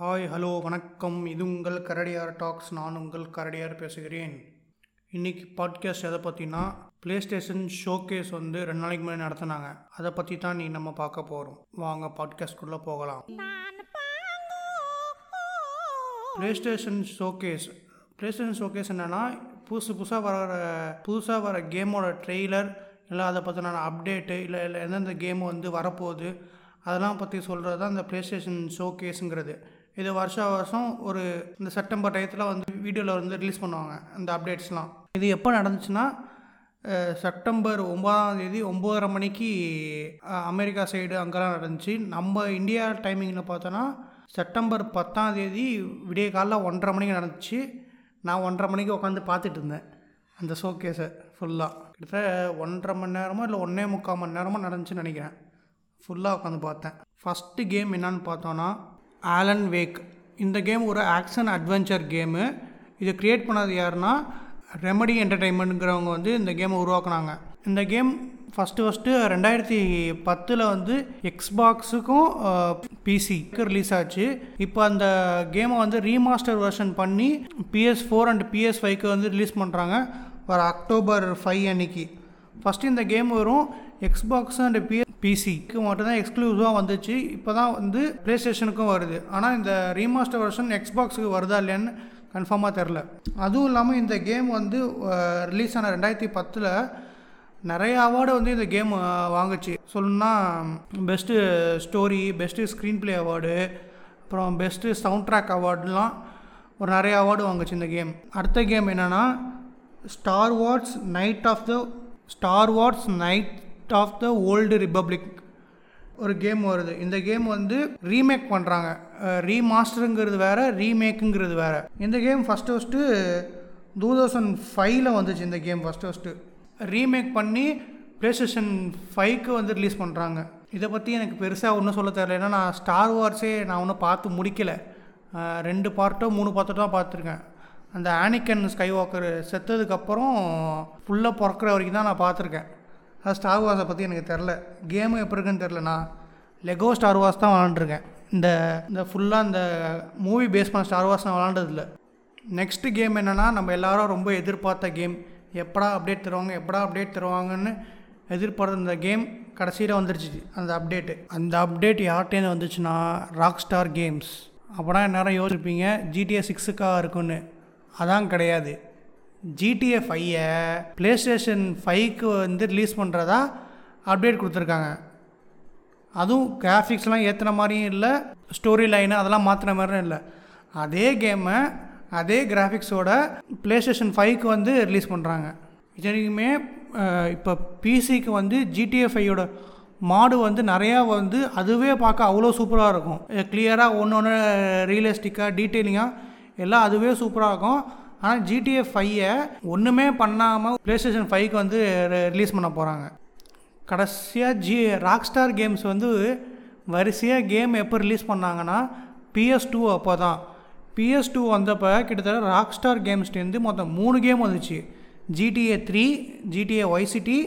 Hi hello வணக்கம். இது உங்கள் கரடியார் டாக்ஸ் நான் உங்கள் கரடியார் பேசுகிறேன். இன்றைக்கி பாட்காஸ்ட் எதை பற்றினா ப்ளே ஸ்டேஷன் ஷோகேஸ் வந்து ரெண்டு நாளைக்கு முன்னாடி நடத்தினாங்க. அதை பற்றி தான் நீ நம்ம பார்க்க போகிறோம் வாங்க பாட்காஸ்ட்குள்ளே போகலாம். PlayStation showcase PlayStation showcase என்னென்னா புதுசு புதுசாக வர புதுசாக வர கேமோட ட்ரெய்லர் இல்லை அதை பற்றின அப்டேட்டு இல்லை இல்லை எந்தெந்த கேம் வந்து வரப்போகுது அதெல்லாம் பற்றி சொல்கிறது தான் இந்த ப்ளே ஸ்டேஷன் ஷோகேஸுங்கிறது இது வருஷா வருஷம் ஒரு இந்த செப்டம்பர் டயத்தில் வந்து வீடியோவில் வந்து ரிலீஸ் பண்ணுவாங்க இந்த அப்டேட்ஸ்லாம் இது எப்போ நடந்துச்சுன்னா செப்டம்பர் ஒன்பதாம் தேதி ஒம்போதரை மணிக்கு அமெரிக்கா சைடு அங்கெல்லாம் நடந்துச்சு. நம்ம இந்தியா டைமிங்கில் பார்த்தோன்னா செப்டம்பர் பத்தாம் தேதி விடிய காலைல ஒன்றரை மணிக்கு நடந்துச்சு. நான் ஒன்றரை மணிக்கு உட்காந்து பார்த்துட்டு இருந்தேன் அந்த ஷோகேஸை ஃபுல்லாக கிட்டத்தட்ட ஒன்றரை மணி நேரமோ இல்லை ஒன்றே முக்கால் மணி நேரமோ நடந்துச்சுன்னு நினைக்கிறேன். ஃபுல்லாக உட்காந்து பார்த்தேன். ஃபஸ்ட்டு கேம் என்னான்னு பார்த்தோன்னா ஆலன் வேக். இந்த கேம் ஒரு ஆக்ஷன் அட்வென்ச்சர் கேமு. இதை க்ரியேட் பண்ணது யாருன்னா ரெமடி என்டர்டெயின்மெண்ட்ங்கிறவங்க வந்து இந்த கேமை உருவாக்குனாங்க. இந்த கேம் ஃபஸ்ட்டு ஃபஸ்ட்டு ரெண்டாயிரத்தி பத்தில் வந்து எக்ஸ்பாக்ஸுக்கும் பிசிக்கு ரிலீஸ் ஆச்சு. இப்போ அந்த கேமை வந்து ரீமாஸ்டர் வெர்ஷன் பண்ணி பிஎஸ் ஃபோர் அண்ட் பிஎஸ் ஃபைவ்க்கு வந்து ரிலீஸ் பண்ணுறாங்க வர அக்டோபர் ஃபைவ் அன்னைக்கு. ஃபஸ்ட்டு இந்த கேம் வரும் எக்ஸ்பாக்ஸ் அண்ட் பி பிசிக்கு மட்டும்தான் எக்ஸ்க்ளூசிவாக வந்துச்சு. இப்போ தான் வந்து ப்ளே ஸ்டேஷனுக்கும் வருது. ஆனால் இந்த ரீமாஸ்டர் வருஷன் எக்ஸ்பாக்ஸுக்கு வருதா இல்லையான்னு கன்ஃபார்மாக தெரில அதுவும் இல்லாமல் இந்த கேம் வந்து ரிலீஸ் ஆன ரெண்டாயிரத்தி பத்தில் நிறைய அவார்டு வந்து இந்த கேம் வாங்குச்சு. சொல்லணும்னா best story best screenplay award அப்புறம் பெஸ்ட்டு சவுண்ட் ட்ராக் அவார்டுலாம் ஒரு நிறைய அவார்டு வாங்குச்சு இந்த கேம் அடுத்த கேம் என்னென்னா Star Wars Knight of the Star Wars Knight of the old republic ஒரு கேம் வருது. இந்த கேம் வந்து ரீமேக் பண்ணுறாங்க ரீமாஸ்டருங்கிறது வேறு ரீமேக்குங்கிறது வேறு. இந்த game first first two thousand ஃபைவ்ல வந்துச்சு இந்த கேம் ஃபஸ்ட்டு ஃபஸ்ட்டு ரீமேக் பண்ணி ப்ளே ஸ்டேஷன் ஃபைவ்க்கு வந்து ரிலீஸ் பண்ணுறாங்க இதை பற்றி எனக்கு பெருசாக ஒன்றும் சொல்ல தெரியல. ஏன்னா நான் ஸ்டார் வார்ஸே நான் ஒன்றும் பார்த்து முடிக்கலை. ரெண்டு பார்ட்டோ மூணு பார்ட்டோ தான் பார்த்துருக்கேன். அந்த ஆனிக்கன் ஸ்கை வாக்கர் செத்ததுக்கப்புறம் ஃபுல்லாக பிறக்கிற வரைக்கும் தான் நான் பார்த்துருக்கேன். அது ஸ்டார் வார்ஸை பற்றி எனக்கு தெரில கேமு எப்படி இருக்குன்னு தெரிலண்ணா லெகோ ஸ்டார் வார்ஸ் தான் விளாண்டுருக்கேன் இந்த இந்த ஃபுல்லாக இந்த மூவி பேஸ் பண்ண ஸ்டார் வார்ஸ் நான் விளாண்டதில்ல நெக்ஸ்ட்டு கேம் என்னென்னா நம்ம எல்லாரும் ரொம்ப எதிர்பார்த்த கேம் எப்படா அப்டேட் தருவாங்க எப்படா அப்டேட் தருவாங்கன்னு எதிர்பார்த்த இந்த கேம் கடைசியில் வந்துருச்சு. அந்த அப்டேட்டு அந்த அப்டேட் யார்கிட்டேருந்து வந்துச்சுன்னா ராக் ஸ்டார் கேம்ஸ் அப்போனா நேரம் யோசிச்சிருப்பீங்க ஜிடிஏ சிக்ஸுக்காக இருக்குன்னு அதான் கிடையாது. ஜிடிஏ ஃபையை ப்ளே ஸ்டேஷன் ஃபைவ்க்கு வந்து ரிலீஸ் பண்ணுறதா அப்டேட் கொடுத்துருக்காங்க. அதுவும் கிராஃபிக்ஸ்லாம் ஏற்றுன மாதிரியும் இல்லை ஸ்டோரி லைனு அதெல்லாம் மாற்றின மாதிரியும் இல்லை. அதே கேமை அதே கிராஃபிக்ஸோட ப்ளே ஸ்டேஷன் ஃபைவ்க்கு வந்து ரிலீஸ் பண்ணுறாங்க இதுவரைக்குமே இப்போ பிசிக்கு வந்து ஜிடிஏ ஃபையோட மாடு வந்து நிறையா வந்து அதுவே பார்க்க அவ்வளோ சூப்பராக இருக்கும். கிளியராக ஒன்று ஒன்று ரியலிஸ்டிக்காக டீட்டெயிலிங்காக எல்லாம் அதுவே சூப்பராக இருக்கும். ஆனால் ஜிடிஏ ஃபையை ஒன்றுமே பண்ணாமல் ப்ளே ஸ்டேஷன் ஃபைவ்க்கு வந்து ரிலீஸ் பண்ண போகிறாங்க கடைசியாக ஜி ராக் ஸ்டார் கேம்ஸ் வந்து வரிசையாக கேம் எப்போ ரிலீஸ் பண்ணாங்கன்னா பிஎஸ் டூ அப்போ தான் பிஎஸ் டூ வந்தப்போ கிட்டத்தட்ட ராக் ஸ்டார் கேம்ஸ்லேருந்து மொத்தம் மூணு கேம் வந்துச்சு. GTA three GTA Vice City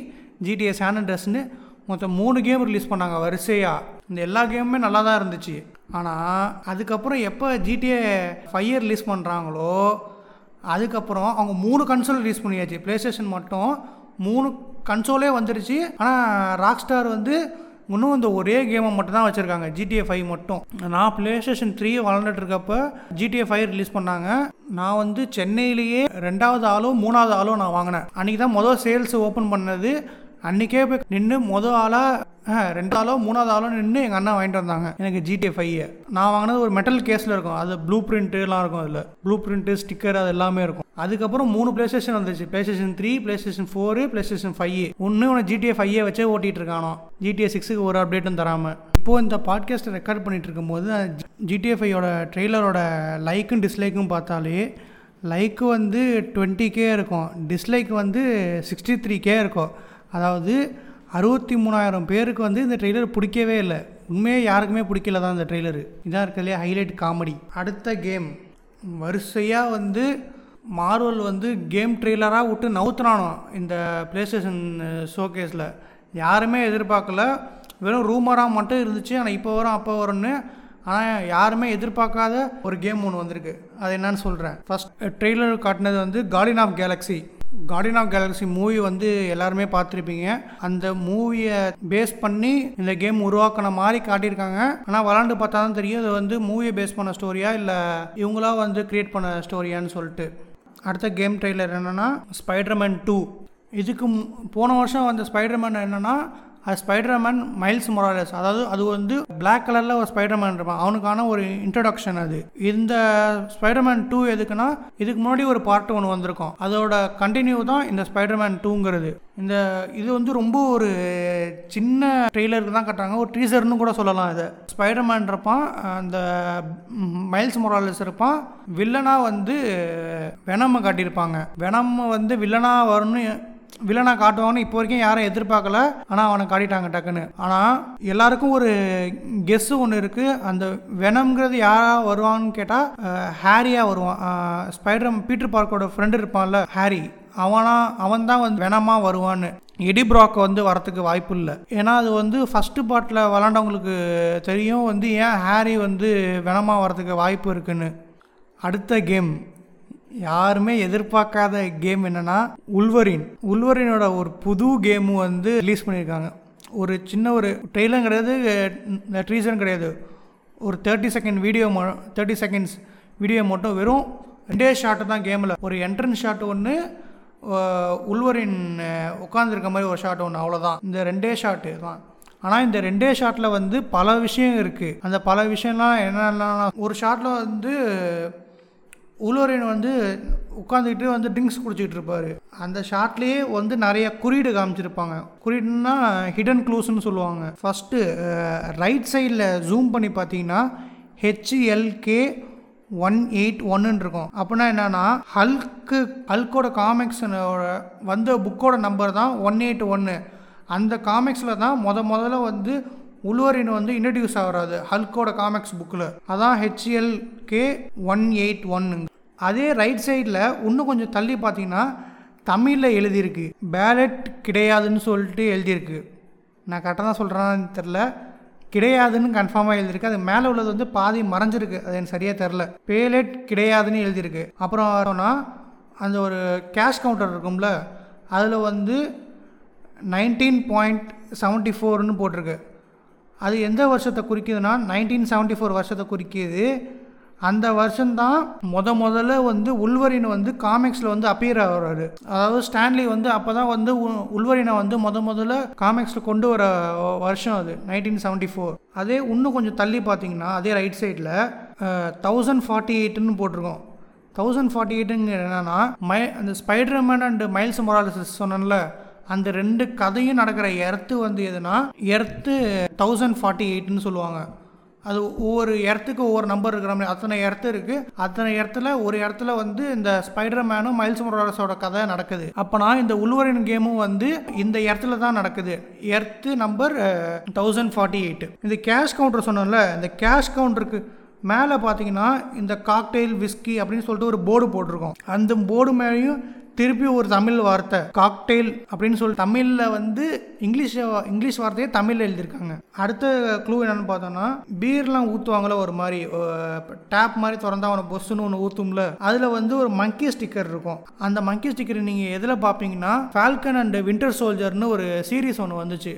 GTA சானண்டஸ்னு மொத்தம் மூணு கேம் ரிலீஸ் பண்ணாங்க வரிசையாக இந்த எல்லா கேமுமே நல்லா தான் இருந்துச்சு. ஆனால் அதுக்கப்புறம் எப்போ ஜிடிஏ ஃபைவ் ரிலீஸ் பண்ணுறாங்களோ அதுக்கப்புறம் அவங்க மூணு கன்சோல் ரிலீஸ் பண்ணியாச்சு. ப்ளே ஸ்டேஷன் மட்டும் மூணு கன்சோலே வந்துருச்சு. ஆனால் ராக் ஸ்டார் வந்து இன்னும் இந்த ஒரே கேமை மட்டும் தான் வச்சுருக்காங்க. ஜிடிஏ ஃபைவ் மட்டும். நான் ப்ளே ஸ்டேஷன் த்ரீ வளர்ந்துட்டு இருக்கப்ப ஜிடிஏ ஃபைவ் ரிலீஸ் பண்ணாங்க. நான் வந்து சென்னையிலேயே ரெண்டாவது ஆளோ மூணாவது ஆளோ நான் வாங்கினேன். அன்றைக்கி தான் மொதல் சேல்ஸ் ஓப்பன் பண்ணது. அன்றைக்கே போய் நின்று மொதல் ஆளாக ரெண்டு ஆளோ மூணாவது ஆளோ நின்று எங்கள் அண்ணா வாங்கிட்டு வந்தாங்க. எனக்கு ஜிடிஏ ஃபைவ் நான் வாங்கினது ஒரு மெட்டல் கேஸில் இருக்கும். அது ப்ளூ பிரிண்ட்டுலாம் இருக்கும் அதில். ப்ளூ பிரிண்ட்டு ஸ்டிக்கர் அது எல்லாமே இருக்கும். அதுக்கப்புறம் மூணு ப்ளே ஸ்டேஷன் வந்துச்சு PlayStation three PlayStation four PlayStation five ஒன்று ஒன்று ஜிடிஏ ஃபைவ் வச்சே ஓட்டிகிட்டு இருக்கானோ. ஜிடிஏ சிக்ஸுக்கு ஒரு அப்டேட்டும் தராமல் இப்போது இந்த பாட்காஸ்ட்டை ரெக்கார்ட் பண்ணிட்டு இருக்கும்போது ஜிடிஏ ஃபையோட ட்ரெய்லரோட லைக்கும் டிஸ்லைக்கும் பார்த்தாலே லைக்கு வந்து டுவெண்ட்டி கே இருக்கும். டிஸ்லைக் வந்து சிக்ஸ்டி த்ரீ கே இருக்கும். அதாவது அறுபத்தி மூணாயிரம் பேருக்கு வந்து இந்த ட்ரெய்லர் பிடிக்கவே இல்லை. உண்மையே யாருக்குமே பிடிக்கல தான் இந்த ட்ரெய்லரு இதான் இருக்கிறதுலே ஹைலைட் காமெடி அடுத்த கேம் வரிசையாக வந்து மார்வல் வந்து கேம் ட்ரெய்லராக விட்டு நவுத்துனானோ இந்த ப்ளே ஸ்டேஷன் ஷோகேஸில் யாருமே எதிர்பார்க்கல. வெறும் ரூமராக மட்டும் இருந்துச்சு. ஆனால் இப்போ வரும் அப்போ வரும்னு. ஆனால் யாருமே எதிர்பார்க்காத ஒரு கேம் ஒன்று வந்திருக்கு. அது என்னன்னு சொல்கிறேன் ஃபஸ்ட் ட்ரெய்லர் காட்டினது வந்து guardian of galaxy guardian of galaxy movie வந்து எல்லாருமே பார்த்துருப்பீங்க. அந்த மூவியை பேஸ் பண்ணி இந்த கேம் உருவாக்கின மாதிரி காட்டியிருக்காங்க. ஆனால் விளாண்டு பார்த்தா தான் தெரியும் இது வந்து மூவியை பேஸ் பண்ண ஸ்டோரியா இல்லை இவங்களா வந்து கிரியேட் பண்ண ஸ்டோரியான்னு சொல்லிட்டு. அடுத்த கேம் ட்ரெய்லர் என்னென்னா ஸ்பைடர்மேன் டூ இதுக்கு போன வருஷம் வந்த ஸ்பைடர்மேன் என்னென்னா அது ஸ்பைடர்மேன் மைல்ஸ் மொராலஸ் அதாவது அது வந்து பிளாக் கலரில் ஒரு ஸ்பைடர்மேன் இருப்பான். அவனுக்கான ஒரு இன்ட்ரடக்ஷன் அது. இந்த ஸ்பைடர்மேன் டூ எதுக்குன்னா இதுக்கு முன்னாடி ஒரு பார்ட் ஒன்று வந்திருக்கும். அதோட கண்டினியூ தான் இந்த ஸ்பைடர்மேன் டூங்கிறது இந்த இது வந்து ரொம்ப ஒரு சின்ன ட்ரெய்லருக்கு தான் கட்டுறாங்க. ஒரு டீசர்னு கூட சொல்லலாம் இதை. ஸ்பைடர்மேன் இருப்பான் அந்த மைல்ஸ் மொராலஸ் இருப்பான். வில்லனா வந்து வெனம் காட்டியிருப்பாங்க. வெனம் வந்து வில்லனாக வரும்னு வில்லனாக காட்டுவாங்கன்னு இப்போ வரைக்கும் யாரும் எதிர்பார்க்கல. ஆனால் அவனை காட்டிட்டாங்க டக்குன்னு. ஆனால் எல்லாருக்கும் ஒரு கெஸ்ஸு ஒன்று இருக்குது அந்த வெனம்ங்கிறது யாராக வருவான்னு கேட்டால் ஹாரியாக வருவான். ஸ்பைடர் பீட்டர் பார்க்கோட ஃப்ரெண்டு இருப்பான்ல ஹாரி. அவனா அவன் தான் வந்து வெனமா வருவான்னு. எடி ப்ராக் வந்து வரத்துக்கு வாய்ப்பு இல்லை. ஏன்னா அது வந்து ஃபஸ்ட்டு பாட்டில் விளாண்டவங்களுக்கு தெரியும் வந்து ஏன் ஹாரி வந்து வெனமாக வரதுக்கு வாய்ப்பு இருக்குன்னு. அடுத்த கேம். யாருமே எதிர்பார்க்காத கேம் என்னென்னா உல்வரின். உல்வரினோட ஒரு புது கேமும் வந்து ரிலீஸ் பண்ணியிருக்காங்க ஒரு சின்ன ஒரு ட்ரெய்லரும் கிடையாது ட்ரீசன் கிடையாது. ஒரு thirty second video thirty seconds video மட்டும் வெறும் ரெண்டே ஷாட்டு தான் கேமில் ஒரு என்ட்ரன்ஸ் ஷாட் ஒன்று உள்வரின் உட்காந்துருக்க மாதிரி ஒரு ஷாட் ஒன்று அவ்வளோதான் இந்த ரெண்டே ஷாட்டு தான். ஆனால் இந்த ரெண்டே ஷாட்டில் வந்து பல விஷயம் இருக்குது அந்த பல விஷயம்லாம் என்னென்னலாம் ஒரு ஷாட்டில் வந்து உலோரின் வந்து உட்காந்துக்கிட்டு வந்து ட்ரிங்க்ஸ் குடிச்சிட்டு இருப்பாரு. அந்த ஷார்ட்லேயே வந்து நிறைய குறியீடு காமிச்சிருப்பாங்க. குறியீடுனா ஹிடன் க்ளூஸ்னு சொல்லுவாங்க. ஃபஸ்ட்டு ரைட் சைடில் ஜூம் பண்ணி பார்த்தீங்கன்னா ஹெச்எல்கே ஒன் எயிட் ஒன்னு இருக்கும். அப்படின்னா என்னன்னா ஹல்க்கு ஹல்கோட காமிக்ஸனோட வந்த புக்கோட நம்பர் தான் ஒன் எயிட் ஒன்று அந்த காமிக்ஸில் தான் முத முதல்ல வந்து உள்வரின் வந்து இன்ட்ரடியூஸ் ஆகிறாரு ஹல்கோட காமிக்ஸ் புக்கில் அதான் ஹெச்எல் கே ஒன் எயிட் ஒன்னு அதே ரைட் சைடில் இன்னும் கொஞ்சம் தள்ளி பார்த்தீங்கன்னா தமிழில் எழுதியிருக்கு. பேலட் கிடையாதுன்னு சொல்லிட்டு எழுதியிருக்கு. நான் கரெக்டாக தான் சொல்கிறேன்னு தெரில கிடையாதுன்னு கன்ஃபார்மாக எழுதியிருக்கு. அது மேலே உள்ளது வந்து பாதி மறைஞ்சிருக்கு. அது எனக்கு சரியாக தெரில பேலட் கிடையாதுன்னு எழுதியிருக்கு. அப்புறம் அந்த ஒரு கேஷ் கவுண்டர் இருக்கும்ல அதில் வந்து நைன்டீன் பாயிண்ட் செவன்ட்டி ஃபோர்னு போட்டிருக்கு. அது எந்த வருஷத்தை குறிக்குதுன்னா நைன்டீன் செவன்ட்டி ஃபோர் வருஷத்தை குறிக்கிது. அந்த வருஷம்தான் முத முதல்ல வந்து உள்வரின் வந்து காமிக்ஸில் வந்து அப்பியர் ஆகிறாரு. அதாவது ஸ்டான்லி வந்து அப்போ தான் வந்து உ- உள்வரினை வந்து முத முதல்ல காமிக்ஸில் கொண்டு வர வருஷம் அது நைன்டீன் செவன்ட்டி ஃபோர் அதே இன்னும் கொஞ்சம் தள்ளி பார்த்தீங்கன்னா அதே ரைட் சைடில் தௌசண்ட் ஃபார்ட்டி எயிட்னு போட்டிருக்கோம். தௌசண்ட் ஃபார்ட்டி எயிட்டுங்க என்னென்னா மை அந்த ஸ்பைடர்மேன் அண்ட் மைல்ஸ் மொராலிசஸ் சொன்னேன்ல அந்த ரெண்டு கதையும் நடக்கிற எர்த்து வந்து எதுனா எர்த்து தௌசண்ட் ஃபார்ட்டி எயிட்னு சொல்லுவாங்க. அது ஒவ்வொரு இடத்துக்கு ஒவ்வொரு நம்பர் இருக்கிற மாதிரி அத்தனை இடத்து இருக்குது அத்தனை இடத்துல ஒரு இடத்துல வந்து இந்த ஸ்பைடர் மேனும் மைல்ஸ் மொராலஸோட கதை நடக்குது. அப்போனா இந்த உள்வரின் கேமும் வந்து இந்த இடத்துல தான் நடக்குது. Earth number thousand forty eight இந்த கேஷ் கவுண்டர் சொன்னோம்ல இந்த கேஷ் கவுண்டருக்கு மேலே பார்த்தீங்கன்னா இந்த காக்டெயில் விஸ்கி அப்படின்னு சொல்லிட்டு ஒரு போர்டு போட்டிருக்கோம். அந்த போர்டு மேலேயும் திருப்பி ஒரு தமிழ் வார்த்தை காக்டெயில் அப்படின்னு சொல்லி தமிழில் வந்து இங்கிலீஷ் இங்கிலீஷ் வார்த்தையே தமிழில் எழுதியிருக்காங்க. அடுத்த க்ளூ என்னென்னு பார்த்தோம்னா பீர்லாம் ஊற்றுவாங்களே ஒரு மாதிரி டேப் மாதிரி திறந்தா அவனை பொஸ்ஸுன்னு ஒன்று ஊற்றும்ல அதில் வந்து ஒரு மங்கி ஸ்டிக்கர் இருக்கும். அந்த மங்கி ஸ்டிக்கர் நீங்கள் எதில் பார்ப்பீங்கன்னா ஃபால்கன் அண்ட் வின்டர் சோல்ஜர்னு ஒரு சீரீஸ் ஒன்று வந்துச்சு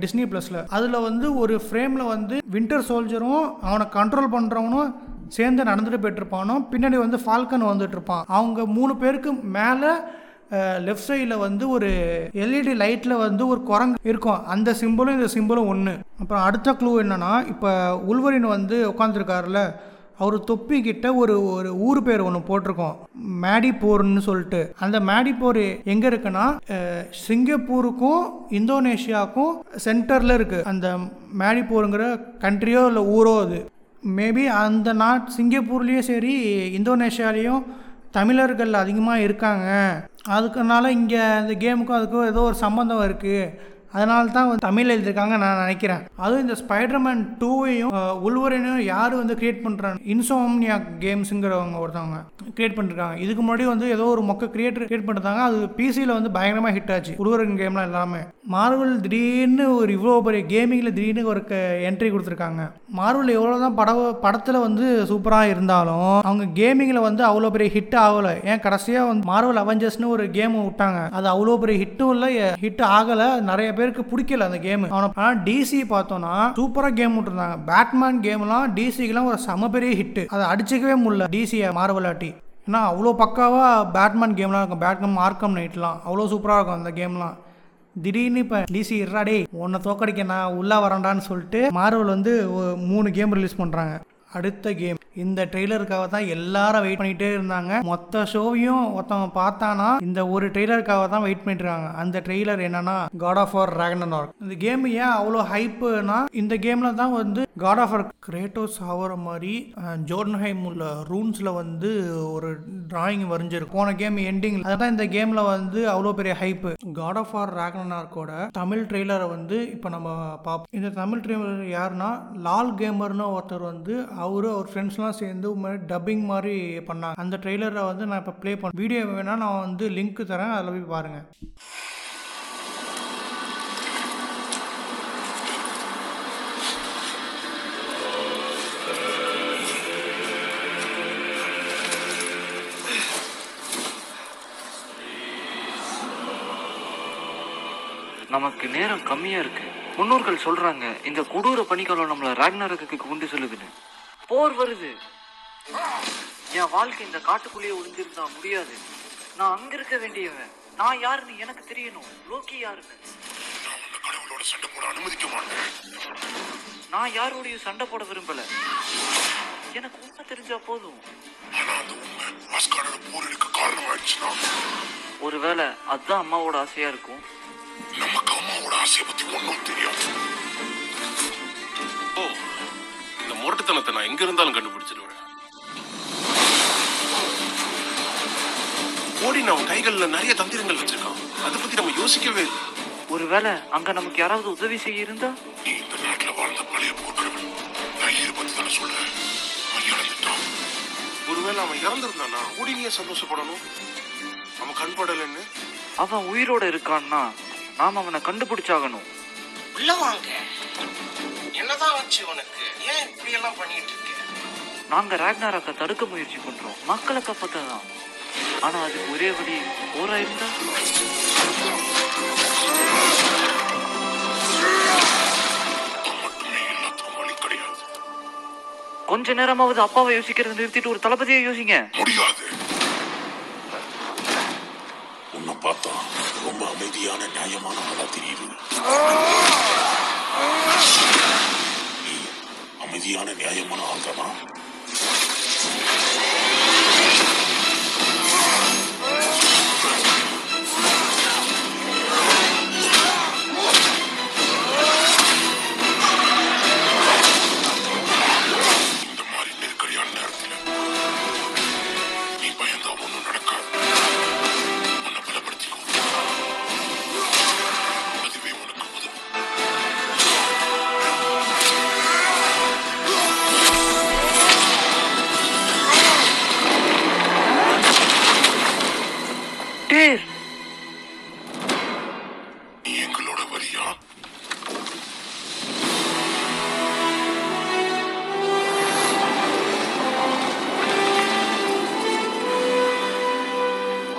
டிஸ்னி ப்ளஸில் அதில் வந்து ஒரு ஃப்ரேமில் வந்து வின்டர் சோல்ஜரும் அவனை கண்ட்ரோல் பண்ணுறவனும் சேர்ந்து நடந்துட்டு போயிட்டுருப்பானோ பின்னாடி வந்து ஃபால்கன் வந்துட்டு இருப்பான் அவங்க மூணு பேருக்கு மேலே லெஃப்ட் சைடில் வந்து ஒரு எல்இடி லைட்டில் வந்து ஒரு குரங்கு இருக்கும். அந்த சிம்பிளும் இந்த சிம்பிளும் ஒன்று அப்புறம் அடுத்த க்ளூ என்னன்னா இப்போ உள்வரின் வந்து உட்காந்துருக்காருல அவர் தொப்பிக்கிட்ட ஒரு ஒரு ஊர் பேர் ஒன்று போட்டிருக்கோம். மேடிப்பூர்னு சொல்லிட்டு. அந்த மேடிப்பூர் எங்கே இருக்குன்னா சிங்கப்பூருக்கும் இந்தோனேஷியாவுக்கும் சென்டரில் இருக்குது அந்த மேடிப்போருங்கிற கண்ட்ரியோ இல்லை ஊரோ அது. மேபி அந்த நாட் சிங்கப்பூர்லேயும் சரி இந்தோனேஷியாலேயும் தமிழர்கள் அதிகமாக இருக்காங்க. அதுக்குனால இங்கே இந்த கேமுக்கும் அதுக்கும் ஏதோ ஒரு சம்மந்தம் இருக்குது அதனால தான் வந்து தமிழ் எழுதியிருக்காங்க நான் நினைக்கிறேன். அதுவும் இந்த ஸ்பைடர்மேன் டூவையும் உள்வரையும் யார் வந்து கிரியேட் பண்ணுறாங்க இன்சோம்னியா கேம்ஸுங்கிறவங்க ஒருத்தவங்க கிரியேட் பண்ணிருக்காங்க. இதுக்கு முன்னாடி வந்து ஏதோ ஒரு மொக்க கிரியேட்டர் கிரியேட் பண்ணிருந்தாங்க. அது பிசியில் வந்து பயங்கரமாக ஹிட் ஆச்சு. உள்வரன் கேம்லாம் எல்லாமே மார்வல் திடீர்னு ஒரு இவ்வளோ பெரிய கேமிங்கில் திடீர்னு ஒரு என்ட்ரி கொடுத்துருக்காங்க. மார்வல் எவ்வளோ தான் பட படத்தில் வந்து சூப்பராக இருந்தாலும் அவங்க கேமிங்கில் வந்து அவ்வளோ பெரிய ஹிட் ஆகலை. ஏன்? கடைசியாக வந்து மார்வல் அவெஞ்சர்ஸ்னு ஒரு கேம் விட்டாங்க. அது அவ்வளோ பெரிய ஹிட்டும் இல்லை ஹிட் ஆகலை. நிறைய பேருக்கு பிடிக்கல அந்த கேம் ஆனால் டிசி பார்த்தோன்னா சூப்பராக கேம் விட்டுருந்தாங்க. பேட்மேன் கேம்லாம் டிசிக்கெலாம் ஒரு சம பெரிய ஹிட் அதை அடிச்சுக்கவே முடியல டிசியை மார்வலாட்டி ஏன்னா அவ்வளோ பக்காவாக பேட்மேன் கேம்லாம் இருக்கும். பேட்மேன் மார்க்கம் நைட்லாம் அவ்வளோ சூப்பராக இருக்கும் அந்த கேம்லாம் திடீர்னு இப்போ டிசி இறாடே உன்னை தோக்கடிக்க நான் உள்ளே வரேன்டான்னு சொல்லிட்டு மார்வல் வந்து மூணு கேம் ரிலீஸ் பண்ணுறாங்க அடுத்த கேம். இந்த ட்ரெய்லருக்காக தான் எல்லாரும் வெயிட் பண்ணிகிட்டே இருந்தாங்க. மொத்த ஷோவையும் ஒருத்தவங்க பார்த்தானா இந்த ஒரு ட்ரெய்லருக்காக தான் வெயிட் பண்ணிட்டு இருக்காங்க அந்த ட்ரெய்லர் என்னன்னா காட் ஆஃப் ஆர் ராகனனார்க் இந்த கேம் ஏன் அவ்வளோ ஹைப்புனா இந்த கேம்ல தான் வந்து காட் ஆஃப் ஆர் கிரேட்டோஸ் ஆகிற மாதிரி ஜோர்ன்ஹைம் உள்ள ரூன்ஸில் வந்து ஒரு டிராயிங் வரைஞ்சிருக்கு போன கேம் எண்டிங் அதான் இந்த கேமில் வந்து அவ்வளோ பெரிய ஹைப்பு காட் ஆஃப் ஆர் ராகனனார்க்கோட தமிழ் ட்ரெய்லரை வந்து இப்போ நம்ம பார்ப்போம் இந்த தமிழ் ட்ரெய்லர் யாருன்னா லால் கேமர்னு ஒருத்தர் வந்து அவரும் அவர் ஃப்ரெண்ட்ஸ்லாம் சேர்ந்து டப்பிங் மாதிரி பண்ணாங்க. அந்த ட்ரெய்லரை வந்து நான் இப்போ ப்ளே பண்ண வீடியோ வேணால் நான் வந்து லிங்க் தரேன் அதில் போய் பாருங்கள் நமக்கு நேரம் கம்மியா இருக்கு. முன்னோர்கள் சொல்றாங்க இந்த கொடூர பனிக்காலம் நம்மள ராக்னரகத்துக்கு உண்டு செல்லுதுன்னு. போர் வருது. என் வாழ்க்கை இந்த காட்டுக்குள்ளேயே ஒளிஞ்சிருந்தா முடியாது. நான் அங்க இருக்க வேண்டியவன். நான் யாருன்னு எனக்கு தெரியணும். லோக்கி யாருன்னு. நான் சண்டை போட அனுமதிக்க மாட்டேன் நான் யாரோடையும் சண்டை போட விரும்பல. எனக்கு உண்மை தெரிஞ்சா போதும். ஒருவேளை அதுதான் அம்மாவோட ஆசையா இருக்கும். நமக்கு அம்மாவோட ஆசையை பத்தி ஒன்றும் தெரியாது. இந்த முரட்டுத்தனத்தை நான் எங்க இருந்தாலும் கண்டுபிடிச்சிருவேன் ஓடி நான் கைகள்ல நிறைய தந்திரங்கள் வச்சிருக்கான். அதை பத்தி நம்ம யோசிக்கவே இல்லை. ஒருவேளை அங்க நமக்கு யாராவது உதவி செய்ய இருந்தா? நீ இந்த நாட்டுல வாழ்ந்த பழைய போர்க்கிறவன் தைரிய பத்தி தானே சொல்றேன். அவன் ஒருவேளை அவன் இறந்திருந்தானா ஓடி நீ ஏன் சந்தோஷப்படணும் அவன் கண்படலைன்னு அவன் உயிரோட இருக்கான்னா நாம அவனை கண்டுபிடிச்சாகணும். உள்ள வாங்க என்னதான் ஆச்சு உனக்கு? ஏன் இப்படி எல்லாம் பண்ணிட்டு இருக்க நாங்க ராக்னாராக்க தடுக்க முயற்சி பண்றோம். மக்களை காப்பாத்ததான் ஆனா அதுக்கு ஒரே வழி போரா இருந்தா யுத்தம் மட்டுமே எல்லாத்துக்கும் வழி கிடையாது கொஞ்ச நேரமாவது அப்பாவை யோசிக்கிறத நிறுத்திட்டு ஒரு தளபதியை யோசிங்க. முடியாது. உன்னை பார்த்தா ரொம்ப அமைதியான நியாயமான ஆளா தெரியுது நீ அமைதியான நியாயமான ஆள் தானா நீ எங்களோட வரியா?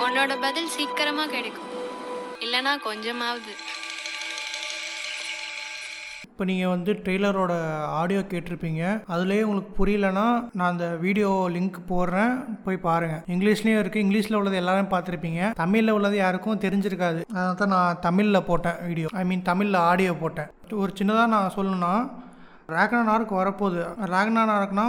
உன்னோட பதில் சீக்கிரமா கிடைக்கும். இல்லனா கொஞ்சமாவது. இப்போ நீங்கள் வந்து ட்ரெய்லரோட ஆடியோ கேட்டிருப்பீங்க. அதுலேயே உங்களுக்கு புரியலனா நான் அந்த வீடியோ லிங்க் போடுறேன். போய் பாருங்கள் இங்கிலீஷ்லேயும் இருக்குது இங்கிலீஷில் உள்ளது எல்லாரும் பார்த்துருப்பீங்க. தமிழில் உள்ளது யாருக்கும் தெரிஞ்சிருக்காது. அதனால தான் நான் தமிழில் போட்டேன் வீடியோ. ஐ மீன் தமிழில் ஆடியோ போட்டேன். ஒரு சின்னதாக நான் சொல்லணும்னா ராக்னாருக்கு வரப்போகுது ராக்னாருக்குனா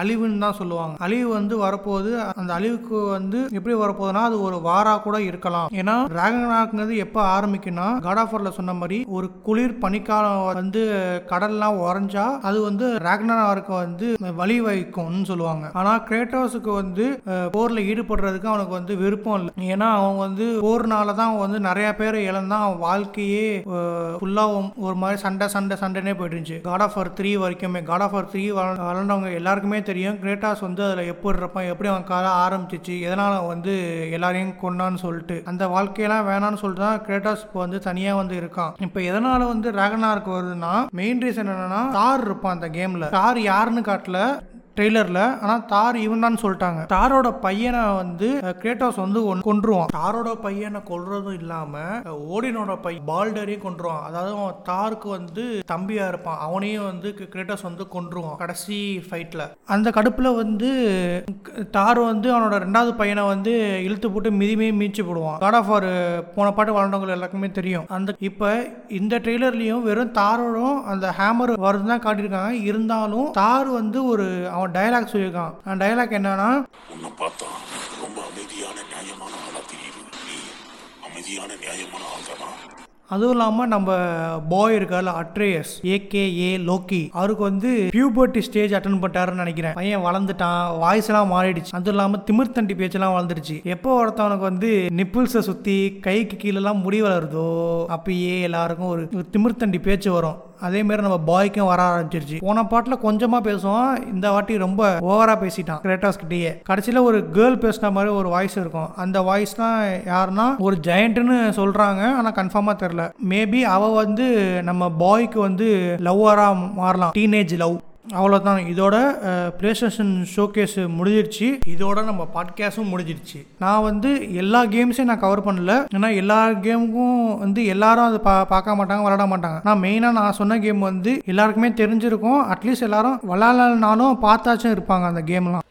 அழிவுன்னு தான் சொல்லுவாங்க. அழிவு வந்து வரப்போகுது அந்த அழிவுக்கு வந்து எப்படி வரப்போகுதுன்னா அது ஒரு வாரா கூட இருக்கலாம். ஏன்னா ராக்னாருக்குங்கிறது எப்போ ஆரம்பிக்குன்னா காடாஃபர்ல சொன்ன மாதிரி ஒரு குளிர் பனிக்காலம் வந்து கடல்லாம் உறைஞ்சா அது வந்து ராக்னாருக்கு வந்து வழி வைக்கும்னு சொல்லுவாங்க. ஆனால் கிரேட்டோஸுக்கு வந்து போரில் ஈடுபடுறதுக்கு அவனுக்கு வந்து விருப்பம் இல்லை. ஏன்னா அவங்க வந்து போர்னால தான் வந்து நிறைய பேரை இழந்தான் அவன் வாழ்க்கையே ஃபுல்லாக ஒரு மாதிரி சண்டை சண்டை சண்டைனே போயிட்டு இருந்துச்சு. காட் ஆஃப் த்ரீ வரைக்குமே காட் ஆஃப் ஆர் த்ரீ வளர்ந்தவங்க எல்லாருக்குமே தெரியும். கிரேட்டாஸ் வந்து அதில் எப்படி இருப்பான் எப்படி அவன் கால ஆரம்பிச்சிச்சு எதனால் அவன் வந்து எல்லாரையும் கொண்டான்னு சொல்லிட்டு. அந்த வாழ்க்கையெல்லாம் வேணான்னு சொல்லிட்டு தான் கிரேட்டாஸ் இப்போ வந்து தனியாக வந்து இருக்கான். இப்போ எதனால் வந்து ரேகனாருக்கு வருதுன்னா மெயின் ரீசன் என்னன்னா ஸ்டார் இருப்பான் அந்த கேமில் ஸ்டார் யாருன்னு காட்டல ட்ரெய்லரில். ஆனால் தார் இவன் தான் சொல்லிட்டாங்க. தாரோட பையனை வந்து கிரேட்டோஸ் வந்து கொன்- கொன்றுவான். தாரோட பையனை கொல்றதும் இல்லாமல் ஓடினோட பை பால்டரையும் கொன்றுவான். அதாவது அவன் தாருக்கு வந்து தம்பியாக இருப்பான். அவனையும் வந்து கிரேட்டோஸ் வந்து கொன்றுவான் கடைசி ஃபைட்டில் அந்த கடுப்பில் வந்து தார் வந்து அவனோட ரெண்டாவது பையனை வந்து இழுத்து போட்டு மிதிமே மீச்சு போடுவான். காட் ஆஃப் ஆர் போன பாட்டு வாழ்ந்தவங்க எல்லாருக்குமே தெரியும். அந்த இப்போ இந்த ட்ரெய்லர்லேயும் வெறும் தாரோடும் அந்த ஹேமர் வருது தான் காட்டியிருக்காங்க. இருந்தாலும் தார் வந்து ஒரு அவன் டயலாக் சொல்லியிருக்கான். அந்த டயலாக் என்னன்னா உன்னை பார்த்தா ரொம்ப அமைதியான நியாயமான ஆளா தெரியுது நீ அமைதியான நியாயமான ஆள் தானா அதுவும் இல்லாமல் நம்ம பாய் இருக்கார்ல அட்ரேயஸ் ஏகேஏ லோக்கி அவருக்கு வந்து பியூபர்ட்டி ஸ்டேஜ் அட்டன் பண்ணிட்டாருன்னு நினைக்கிறேன். பையன் வளர்ந்துட்டான் வாய்ஸ் எல்லாம் மாறிடுச்சு. அதுவும் இல்லாமல் திமிர்த்தண்டி பேச்செல்லாம் வளர்ந்துருச்சு. எப்போ ஒருத்தவனுக்கு வந்து நிப்பிள்ஸை சுற்றி கைக்கு கீழெல்லாம் முடி வளருதோ அப்பயே எல்லாருக்கும் ஒரு திமிர்த்தண்டி பேச்சு வரும். அதே மாதிரி நம்ம பாய்க்கும் வர ஆரம்பிச்சிருச்சு. போன பாட்டில் கொஞ்சமாக பேசுவான் இந்த வாட்டி ரொம்ப ஓவராக பேசிட்டான் கிரேட்டாஸ் கிட்டேயே. கடைசியில் ஒரு கேர்ள் பேசின மாதிரி ஒரு வாய்ஸ் இருக்கும். அந்த வாய்ஸ் தான் யாருன்னா ஒரு ஜெயண்ட்னு சொல்கிறாங்க ஆனால் கன்ஃபார்மாக தெரில மேபி அவள் வந்து நம்ம பாய்க்கு வந்து லவ்வராக மாறலாம். டீனேஜ் லவ் அவ்வளோதான் இதோட ப்ளே ஸ்டேஷன் ஷோகேஸ் முடிஞ்சிருச்சு. இதோட நம்ம பாட்காஸ்டும் முடிஞ்சிருச்சு. நான் வந்து எல்லா கேம்ஸையும் நான் கவர் பண்ணல. ஏன்னா எல்லா கேமுக்கும் வந்து எல்லாரும் அதை பா பார்க்க மாட்டாங்க விளாட மாட்டாங்க. நான் மெயினாக நான் சொன்ன கேம் வந்து எல்லாருக்குமே தெரிஞ்சிருக்கும். அட்லீஸ்ட் எல்லாரும் விளாட்லனாலும் பார்த்தாச்சும் இருப்பாங்க அந்த கேம்லாம்